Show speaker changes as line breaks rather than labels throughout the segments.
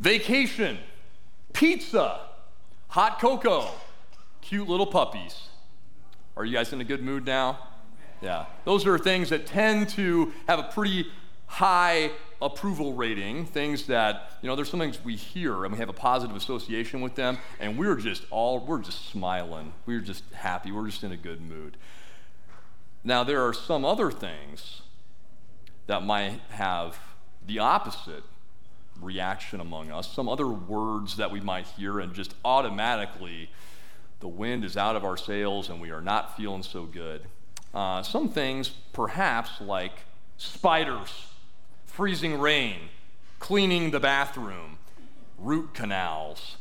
vacation, pizza, hot cocoa, cute little puppies. Are you guys in a good mood now? Yeah. Those are things that tend to have a pretty high approval rating, things that, you know, there's some things we hear and we have a positive association with them, and we're just all, we're just smiling. We're just happy. We're just in a good mood. Now, there are some other things that might have the opposite reaction among us, some other words that we might hear, and just automatically the wind is out of our sails and we are not feeling so good. Uh, some things, perhaps like spiders freezing rain, cleaning the bathroom, root canals.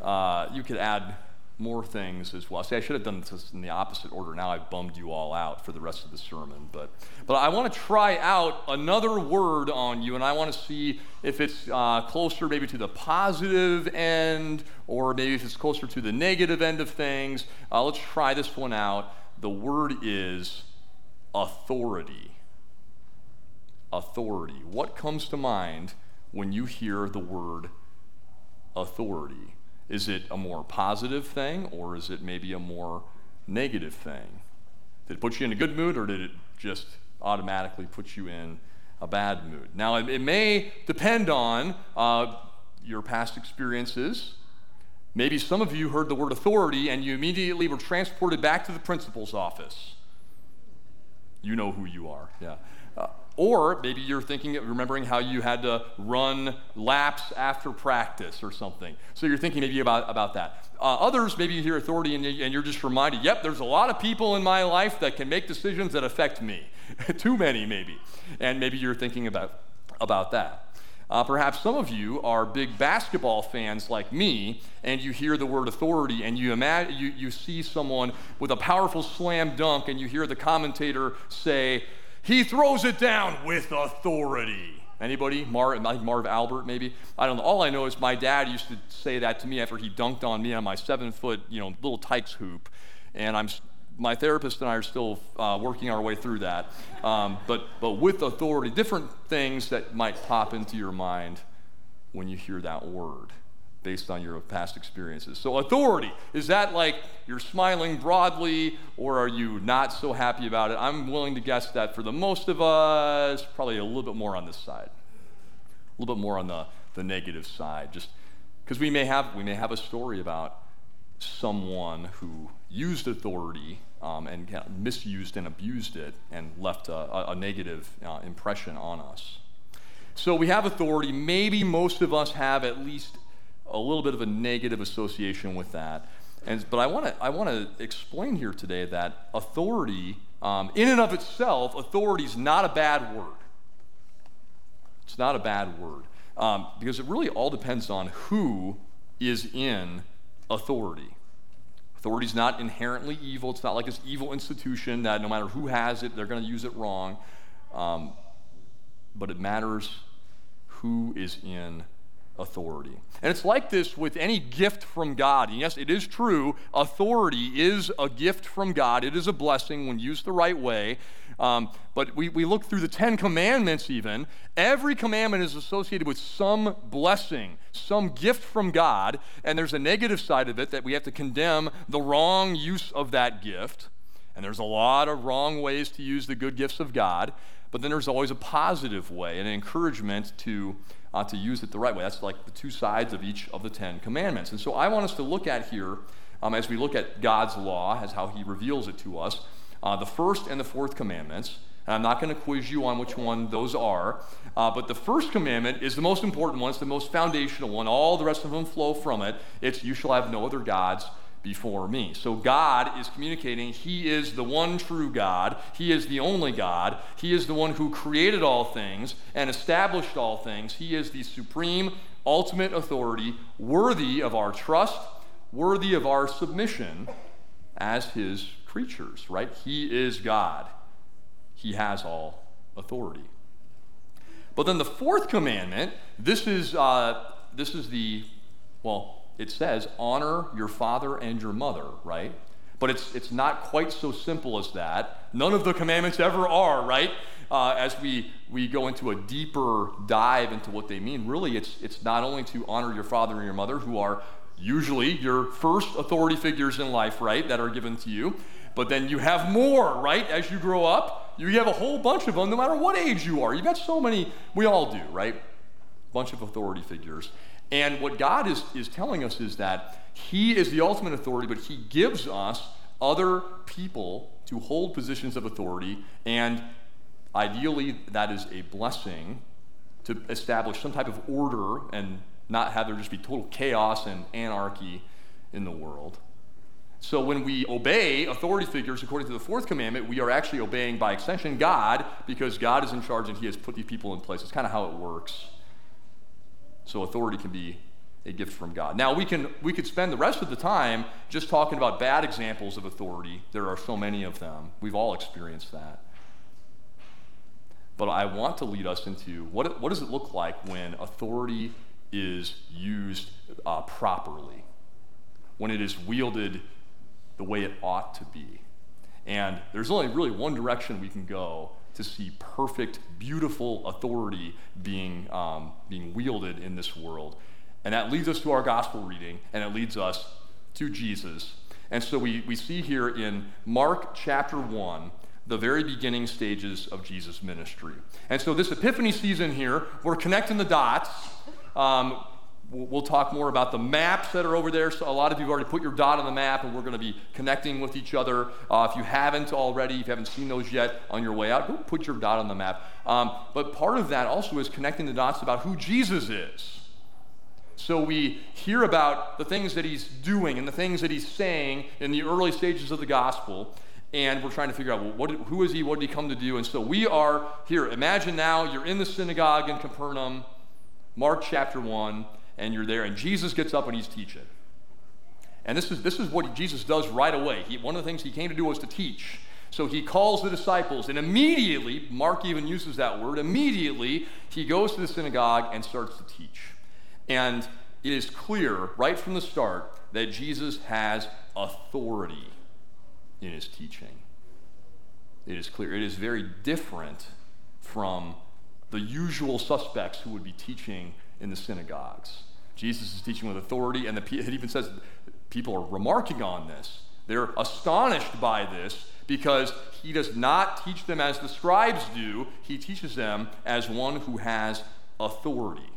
Uh, you could add more things as well. See, I should have done this in the opposite order. Now I've bummed you all out for the rest of the sermon. But, but I want to try out another word on you, and I want to see if it's uh, closer maybe to the positive end or maybe if it's closer to the negative end of things. Uh, let's try this one out. The word is authority authority. What comes to mind when you hear the word authority? Is it a more positive thing or is it maybe a more negative thing? Did it put you in a good mood or did it just automatically put you in a bad mood? Now, it, it may depend on uh, your past experiences. Maybe some of you heard the word authority and you immediately were transported back to the principal's office. You know who you are, yeah. Or maybe you're thinking of remembering how you had to run laps after practice or something. So you're thinking maybe about, about that. Uh, others, maybe you hear authority and, you, and you're just reminded, yep, there's a lot of people in my life that can make decisions that affect me. Too many, maybe. And maybe you're thinking about, about that. Uh, perhaps some of you are big basketball fans like me, and you hear the word authority, and you, imagine, you, you see someone with a powerful slam dunk, and you hear the commentator say, he throws it down with authority. Anybody? Mar- Marv Albert, maybe? I don't know. All I know is my dad used to say that to me after he dunked on me on my seven foot, you know, little Tikes hoop. And I'm, my therapist and I are still uh, working our way through that. Um, but, but with authority, different things that might pop into your mind when you hear that word based on your past experiences. So, authority, is that like you're smiling broadly or are you not so happy about it? I'm willing to guess that for the most of us, probably a little bit more on this side, a little bit more on the, the negative side, just because we, may have, we may have a story about someone who used authority um, and misused and abused it and left a, a, negative uh, impression on us. So we have authority. Maybe most of us have at least a little bit of a negative association with that. And, but I want to I want to explain here today that authority, um, in and of itself, authority is not a bad word. It's not a bad word um, because it really all depends on who is in authority. Authority is not inherently evil. It's not like this evil institution that no matter who has it, they're going to use it wrong. Um, but it matters who is in authority. And it's like this with any gift from God. And yes, it is true, authority is a gift from God, it is a blessing when used the right way. Um, but we, we look through the Ten Commandments, even. Every commandment is associated with some blessing, some gift from God. And there's a negative side of it that we have to condemn the wrong use of that gift. And there's a lot of wrong ways to use the good gifts of God. But then there's always a positive way, an encouragement to uh, to use it the right way. That's like the two sides of each of the Ten Commandments. And so I want us to look at here, um, as we look at God's law, as how He reveals it to us, uh, the first and the fourth commandments. And I'm not going to quiz you on which one those are, uh, but the first commandment is the most important one. It's the most foundational one. All the rest of them flow from it. It's, You shall have no other gods before me. So God is communicating He is the one true God. He is the only God. He is the one who created all things and established all things. He is the supreme, ultimate authority, worthy of our trust, worthy of our submission as His creatures, right? He is God. He has all authority. But then the fourth commandment, this is, uh, this is the, well, it says, honor your father and your mother, right? But it's, it's not quite so simple as that. None of the commandments ever are, right? uh, as we, we go into a deeper dive into what they mean, really it's, it's not only to honor your father and your mother, who are usually your first authority figures in life, right, that are given to you, but then you have more, right, as you grow up. You have a whole bunch of them, no matter what age you are. You've got so many, we all do, right? Bunch of authority figures. And what God is, is telling us is that He is the ultimate authority, but He gives us other people to hold positions of authority, and ideally, that is a blessing to establish some type of order and not have there just be total chaos and anarchy in the world. So when we obey authority figures according to the fourth commandment, we are actually obeying by extension God because God is in charge and He has put these people in place. It's kind of how it works. So authority can be a gift from God. Now we can we could spend the rest of the time just talking about bad examples of authority. There are so many of them. We've all experienced that. But I want to lead us into what, what does it look like when authority is used uh, properly, when it is wielded the way it ought to be. And there's only really one direction we can go to see perfect, beautiful authority being, um, being wielded in this world. And that leads us to our gospel reading, and it leads us to Jesus. And so we, we see here in Mark chapter 1 the very beginning stages of Jesus' ministry. And so, this Epiphany season here, we're connecting the dots. Um, we'll talk more about the maps that are over there. So, a lot of you have already put your dot on the map, and we're going to be connecting with each other. Uh, if you haven't already, if you haven't seen those yet on your way out, go put your dot on the map. Um, but part of that also is connecting the dots about who Jesus is. So we hear about the things that he's doing and the things that he's saying in the early stages of the gospel and we're trying to figure out well, what, who is he? What did he come to do? And so we are here. Imagine now you're in the synagogue in Capernaum, Mark chapter 1, and you're there, and Jesus gets up and he's teaching. And this is, this is what Jesus does right away. He, one of the things he came to do was to teach. So he calls the disciples, and immediately, Mark even uses that word, immediately, he goes to the synagogue and starts to teach. And it is clear right from the start that Jesus has authority in his teaching. It is clear. It is very different from the usual suspects who would be teaching in the synagogues. Jesus is teaching with authority, and the, it even says people are remarking on this. They're astonished by this because he does not teach them as the scribes do, he teaches them as one who has authority.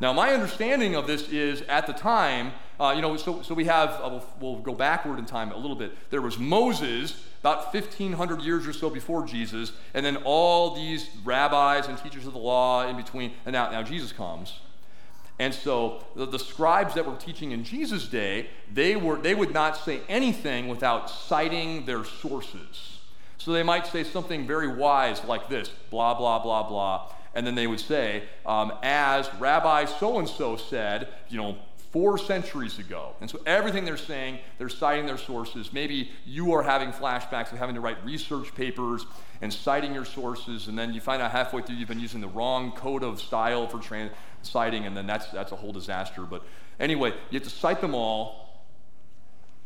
Now, my understanding of this is at the time, uh, you know, so, so we have, uh, we'll, we'll, go backward in time a little bit. There was Moses about 1,500 years or so before Jesus, and then all these rabbis and teachers of the law in between, and now, now Jesus comes. And so the, the scribes that were teaching in Jesus' day, they, were, they would not say anything without citing their sources. So they might say something very wise like this blah, blah, blah, blah and then they would say, um, as Rabbi so and so said, you know, four centuries ago. And so everything they're saying, they're citing their sources. Maybe you are having flashbacks of having to write research papers and citing your sources, and then you find out halfway through you've been using the wrong code of style for citing, and then that's, that's a whole disaster. But anyway, you have to cite them all.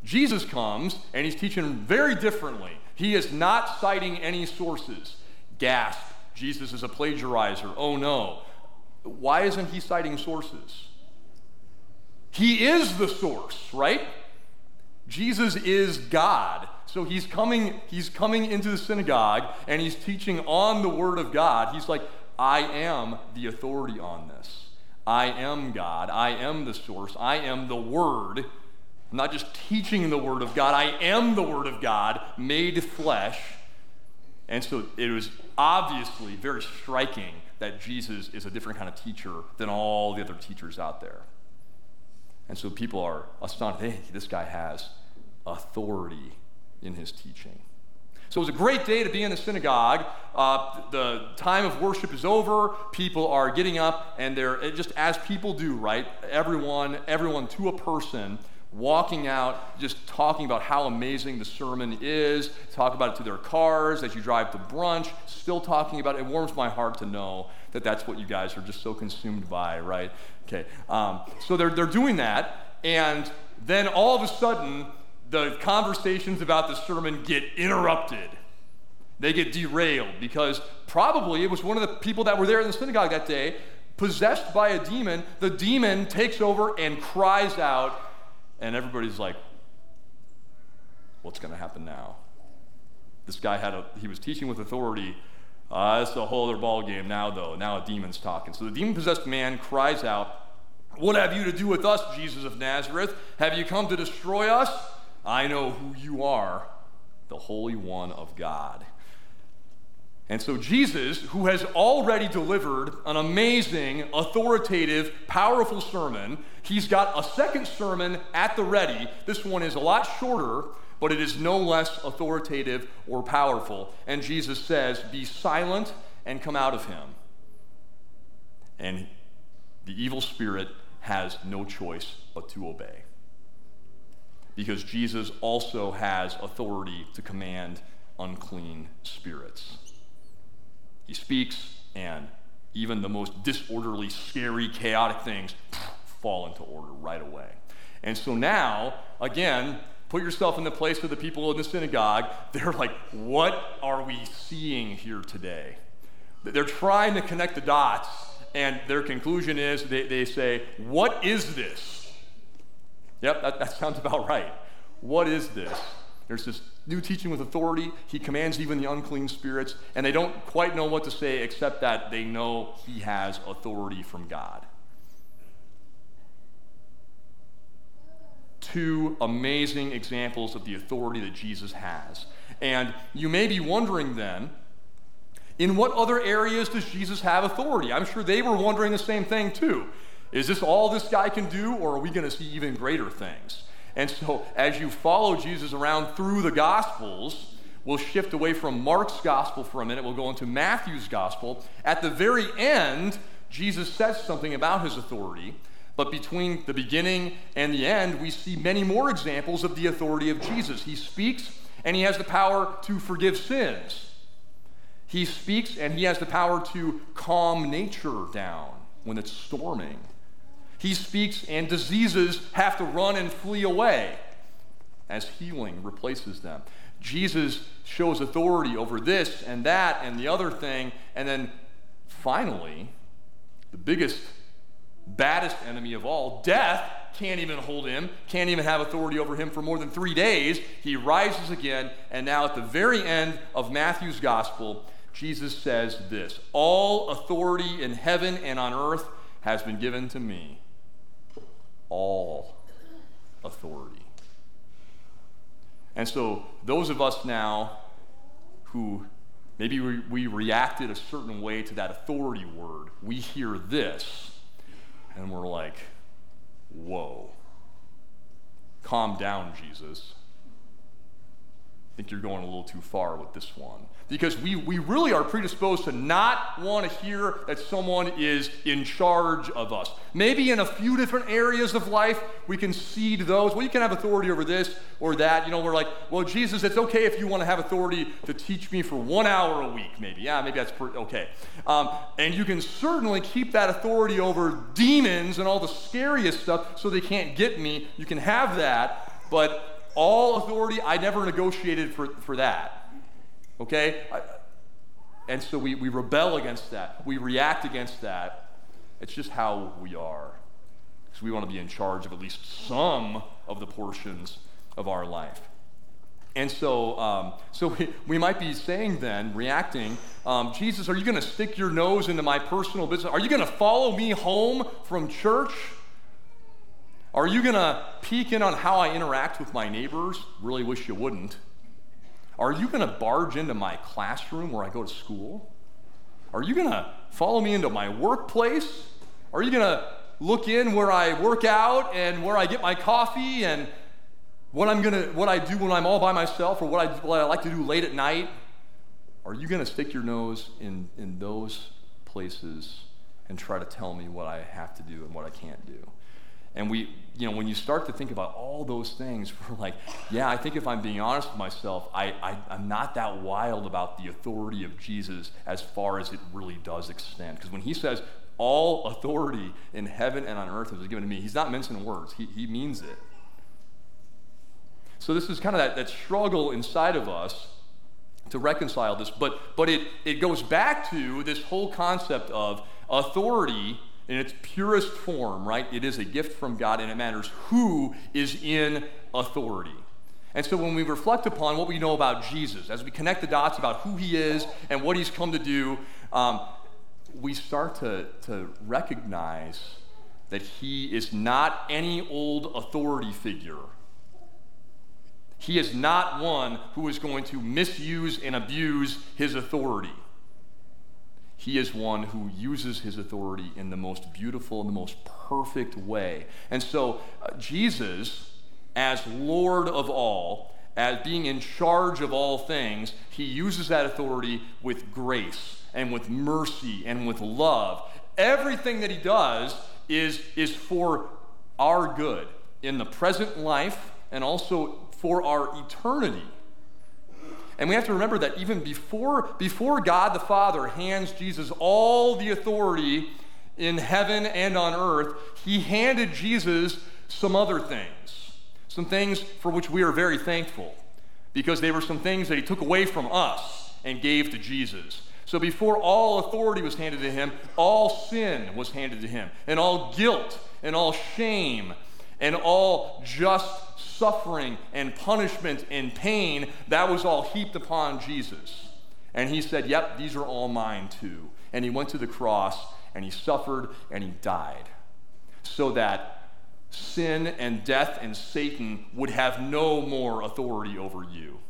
Jesus comes, and he's teaching very differently. He is not citing any sources. Gasp Jesus is a plagiarizer. Oh no. Why isn't he citing sources? He is the source, right? Jesus is God. So he's coming, he's coming into the synagogue and he's teaching on the word of God. He's like, I am the authority on this. I am God. I am the source. I am the word. I'm not just teaching the word of God. I am the word of God made flesh. And so it was obviously very striking that Jesus is a different kind of teacher than all the other teachers out there. And so people are astonished hey, this guy has authority in his teaching. So it was a great day to be in the synagogue. Uh, the time of worship is over. People are getting up, and they're just as people do, right? Everyone, everyone to a person walking out, just talking about how amazing the sermon is, talk about it to their cars as you drive to brunch, still talking about it. It warms my heart to know that that's what you guys are just so consumed by, right? Okay. Um, so they're, they're doing that, and then all of a sudden, the conversations about the sermon get interrupted. They get derailed because probably it was one of the people that were there in the synagogue that day, possessed by a demon. The demon takes over and cries out, and everybody's like, What's going to happen now? This guy had a, he was teaching with authority. Uh, it's a whole other ball game now, though. Now a demon's talking. So the demon possessed man cries out, What have you to do with us, Jesus of Nazareth? Have you come to destroy us? I know who you are, the Holy One of God. And so, Jesus, who has already delivered an amazing, authoritative, powerful sermon, he's got a second sermon at the ready. This one is a lot shorter, but it is no less authoritative or powerful. And Jesus says, Be silent and come out of him. And the evil spirit has no choice but to obey. Because Jesus also has authority to command unclean spirits. He speaks, and even the most disorderly, scary, chaotic things fall into order right away. And so now, again, put yourself in the place of the people in the synagogue. They're like, what are we seeing here today? They're trying to connect the dots, and their conclusion is they, they say, What is this? Yep, that, that sounds about right. What is this? There's this new teaching with authority. He commands even the unclean spirits, and they don't quite know what to say except that they know he has authority from God. Two amazing examples of the authority that Jesus has. And you may be wondering then, in what other areas does Jesus have authority? I'm sure they were wondering the same thing too. Is this all this guy can do, or are we going to see even greater things? And so, as you follow Jesus around through the Gospels, we'll shift away from Mark's Gospel for a minute. We'll go into Matthew's Gospel. At the very end, Jesus says something about his authority. But between the beginning and the end, we see many more examples of the authority of Jesus. He speaks, and he has the power to forgive sins. He speaks, and he has the power to calm nature down when it's storming. He speaks, and diseases have to run and flee away as healing replaces them. Jesus shows authority over this and that and the other thing. And then finally, the biggest, baddest enemy of all, death, can't even hold him, can't even have authority over him for more than three days. He rises again. And now, at the very end of Matthew's gospel, Jesus says this All authority in heaven and on earth has been given to me all authority. And so, those of us now who maybe we, we, reacted a certain way to that authority word, we hear this and we're like, whoa. Calm down, Jesus. I think you're going a little too far with this one because we, we really are predisposed to not want to hear that someone is in charge of us. Maybe in a few different areas of life, we can cede those. Well, you can have authority over this or that. You know, we're like, well, Jesus, it's okay if you want to have authority to teach me for one hour a week, maybe. Yeah, maybe that's per- okay. Um, and you can certainly keep that authority over demons and all the scariest stuff so they can't get me. You can have that, but all authority, I never negotiated for, for that. Okay? I, and so we, we rebel against that. We react against that. It's just how we are. Because we want to be in charge of at least some of the portions of our life. And so, um, so we, we might be saying then, reacting, um, Jesus, are you going to stick your nose into my personal business? Are you going to follow me home from church? Are you going to peek in on how I interact with my neighbors? Really wish you wouldn't. Are you going to barge into my classroom where I go to school? Are you going to follow me into my workplace? Are you going to look in where I work out and where I get my coffee and what I'm going to what I do when I'm all by myself or what I, what I like to do late at night? Are you going to stick your nose in, in those places and try to tell me what I have to do and what I can't do? And we, you know, when you start to think about all those things, we're like, yeah, I think if I'm being honest with myself, I, I, I'm not that wild about the authority of Jesus as far as it really does extend. Because when he says, all authority in heaven and on earth is given to me, he's not mincing words, he, he means it. So this is kind of that, that struggle inside of us to reconcile this. But, but it, it goes back to this whole concept of authority in its purest form, right? It is a gift from God, and it matters who is in authority. And so when we reflect upon what we know about Jesus, as we connect the dots about who he is and what he's come to do, um, we start to, to recognize that he is not any old authority figure. He is not one who is going to misuse and abuse his authority. He is one who uses his authority in the most beautiful and the most perfect way. And so, uh, Jesus, as Lord of all, as being in charge of all things, he uses that authority with grace and with mercy and with love. Everything that he does is, is for our good in the present life and also for our eternity. And we have to remember that even before, before God the Father hands Jesus all the authority in heaven and on earth, he handed Jesus some other things. Some things for which we are very thankful, because they were some things that he took away from us and gave to Jesus. So before all authority was handed to him, all sin was handed to him, and all guilt, and all shame, and all just suffering and punishment and pain, that was all heaped upon Jesus. And he said, Yep, these are all mine too. And he went to the cross and he suffered and he died so that sin and death and Satan would have no more authority over you.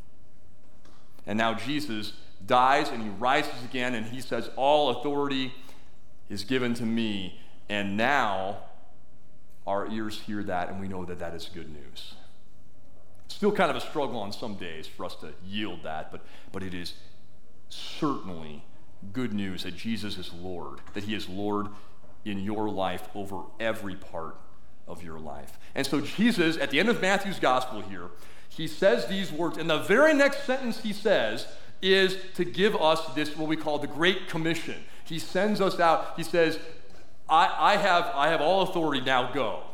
And now Jesus dies and he rises again and he says, All authority is given to me. And now our ears hear that and we know that that is good news. It's still kind of a struggle on some days for us to yield that, but, but it is certainly good news that Jesus is Lord, that He is Lord in your life over every part of your life. And so, Jesus, at the end of Matthew's gospel here, he says these words, and the very next sentence he says is to give us this, what we call the Great Commission. He sends us out, he says, I, I, have, I have all authority, now go.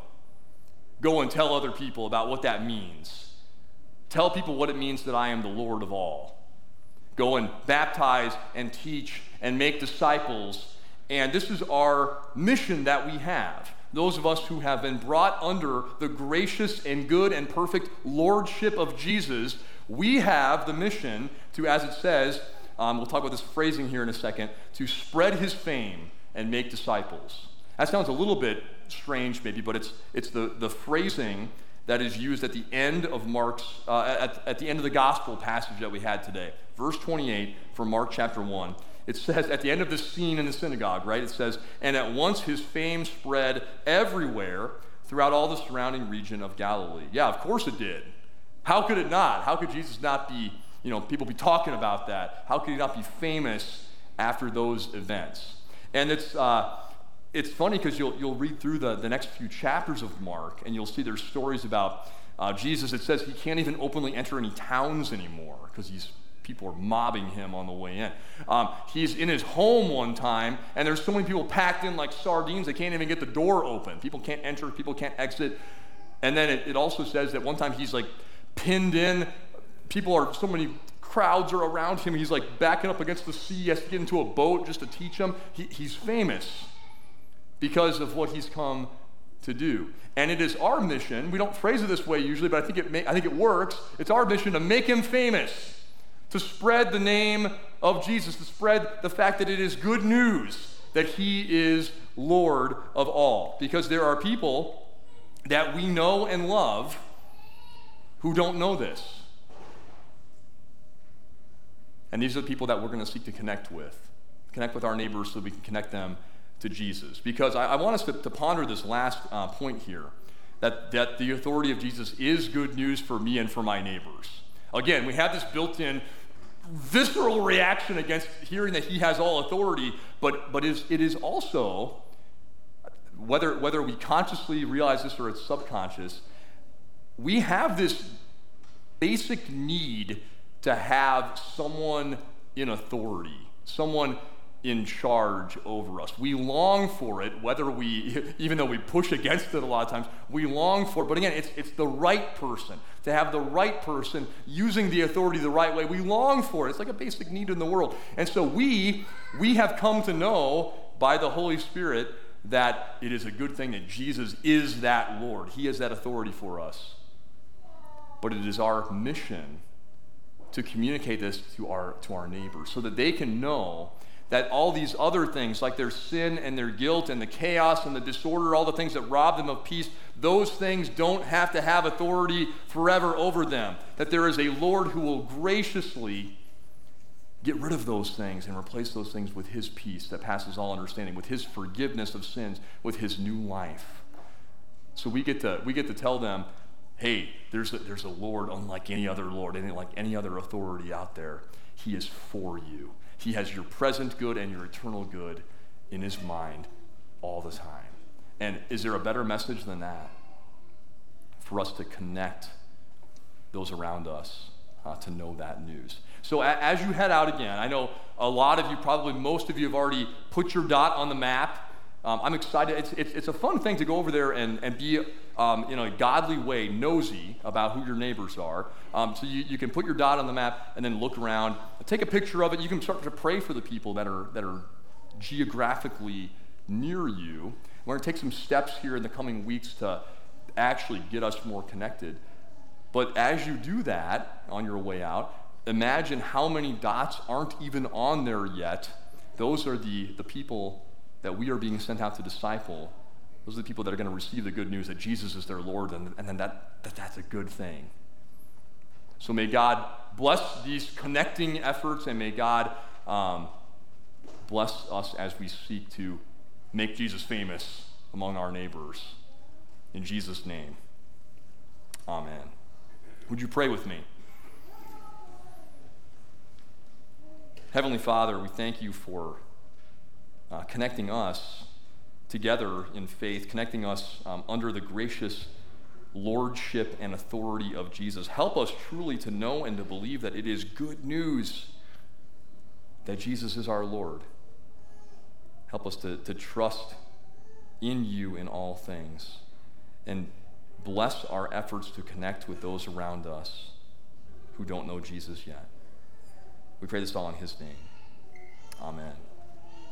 Go and tell other people about what that means. Tell people what it means that I am the Lord of all. Go and baptize and teach and make disciples. And this is our mission that we have. Those of us who have been brought under the gracious and good and perfect lordship of Jesus, we have the mission to, as it says, um, we'll talk about this phrasing here in a second, to spread his fame and make disciples. That sounds a little bit strange, maybe, but it's, it's the, the phrasing that is used at the end of Mark's, uh, at, at the end of the gospel passage that we had today. Verse 28 from Mark chapter 1. It says, at the end of this scene in the synagogue, right? It says, and at once his fame spread everywhere throughout all the surrounding region of Galilee. Yeah, of course it did. How could it not? How could Jesus not be, you know, people be talking about that? How could he not be famous after those events? And it's, uh, it's funny because you'll, you'll read through the, the next few chapters of Mark and you'll see there's stories about uh, Jesus. It says he can't even openly enter any towns anymore because people are mobbing him on the way in. Um, he's in his home one time, and there's so many people packed in like sardines, they can't even get the door open. People can't enter, people can't exit. And then it, it also says that one time he's like pinned in. People are, so many crowds are around him. He's like backing up against the sea. He has to get into a boat just to teach them. He, he's famous because of what he's come to do. And it is our mission, we don't phrase it this way usually, but I think it, may, I think it works. It's our mission to make him famous, to spread the name of Jesus, to spread the fact that it is good news that he is Lord of all. Because there are people that we know and love who don't know this. And these are the people that we're going to seek to connect with. Connect with our neighbors so we can connect them to Jesus. Because I, I want us to, to, ponder this last uh, point here that, that the authority of Jesus is good news for me and for my neighbors. Again, we have this built in visceral reaction against hearing that he has all authority, but, but is, it is also, whether, whether we consciously realize this or it's subconscious, we have this basic need to have someone in authority, someone in charge over us. We long for it, whether we, even though we push against it a lot of times, we long for it. But again, it's, it's the right person. To have the right person using the authority the right way, we long for it. It's like a basic need in the world. And so we, we have come to know by the Holy Spirit that it is a good thing that Jesus is that Lord. He has that authority for us. But it is our mission to communicate this to our, to our neighbors so that they can know that all these other things, like their sin and their guilt and the chaos and the disorder, all the things that rob them of peace, those things don't have to have authority forever over them. That there is a Lord who will graciously get rid of those things and replace those things with His peace that passes all understanding, with His forgiveness of sins, with His new life. So we get to, we get to tell them, hey, there's a, there's a Lord unlike any other Lord, any, like any other authority out there. He is for you. He has your present good and your eternal good in his mind all the time. And is there a better message than that? For us to connect those around us uh, to know that news. So a- as you head out again, I know a lot of you, probably most of you, have already put your dot on the map. Um, I'm excited. It's, it's, it's, a fun thing to go over there and, and be um, in a godly way nosy about who your neighbors are. Um, so you, you can put your dot on the map and then look around, take a picture of it. You can start to pray for the people that are, that are geographically near you. We're going to take some steps here in the coming weeks to actually get us more connected. But as you do that on your way out, imagine how many dots aren't even on there yet. Those are the, the people that we are being sent out to disciple, those are the people that are going to receive the good news that Jesus is their Lord, and, and then that, that that's a good thing. So may God bless these connecting efforts, and may God um, bless us as we seek to make Jesus famous among our neighbors. In Jesus' name, amen. Would you pray with me? Heavenly Father, we thank you for uh, connecting us together in faith, connecting us um, under the gracious lordship and authority of Jesus. Help us truly to know and to believe that it is good news that Jesus is our Lord. Help us to, to trust in you in all things. And bless our efforts to connect with those around us who don't know Jesus yet. We pray this all in his name. Amen.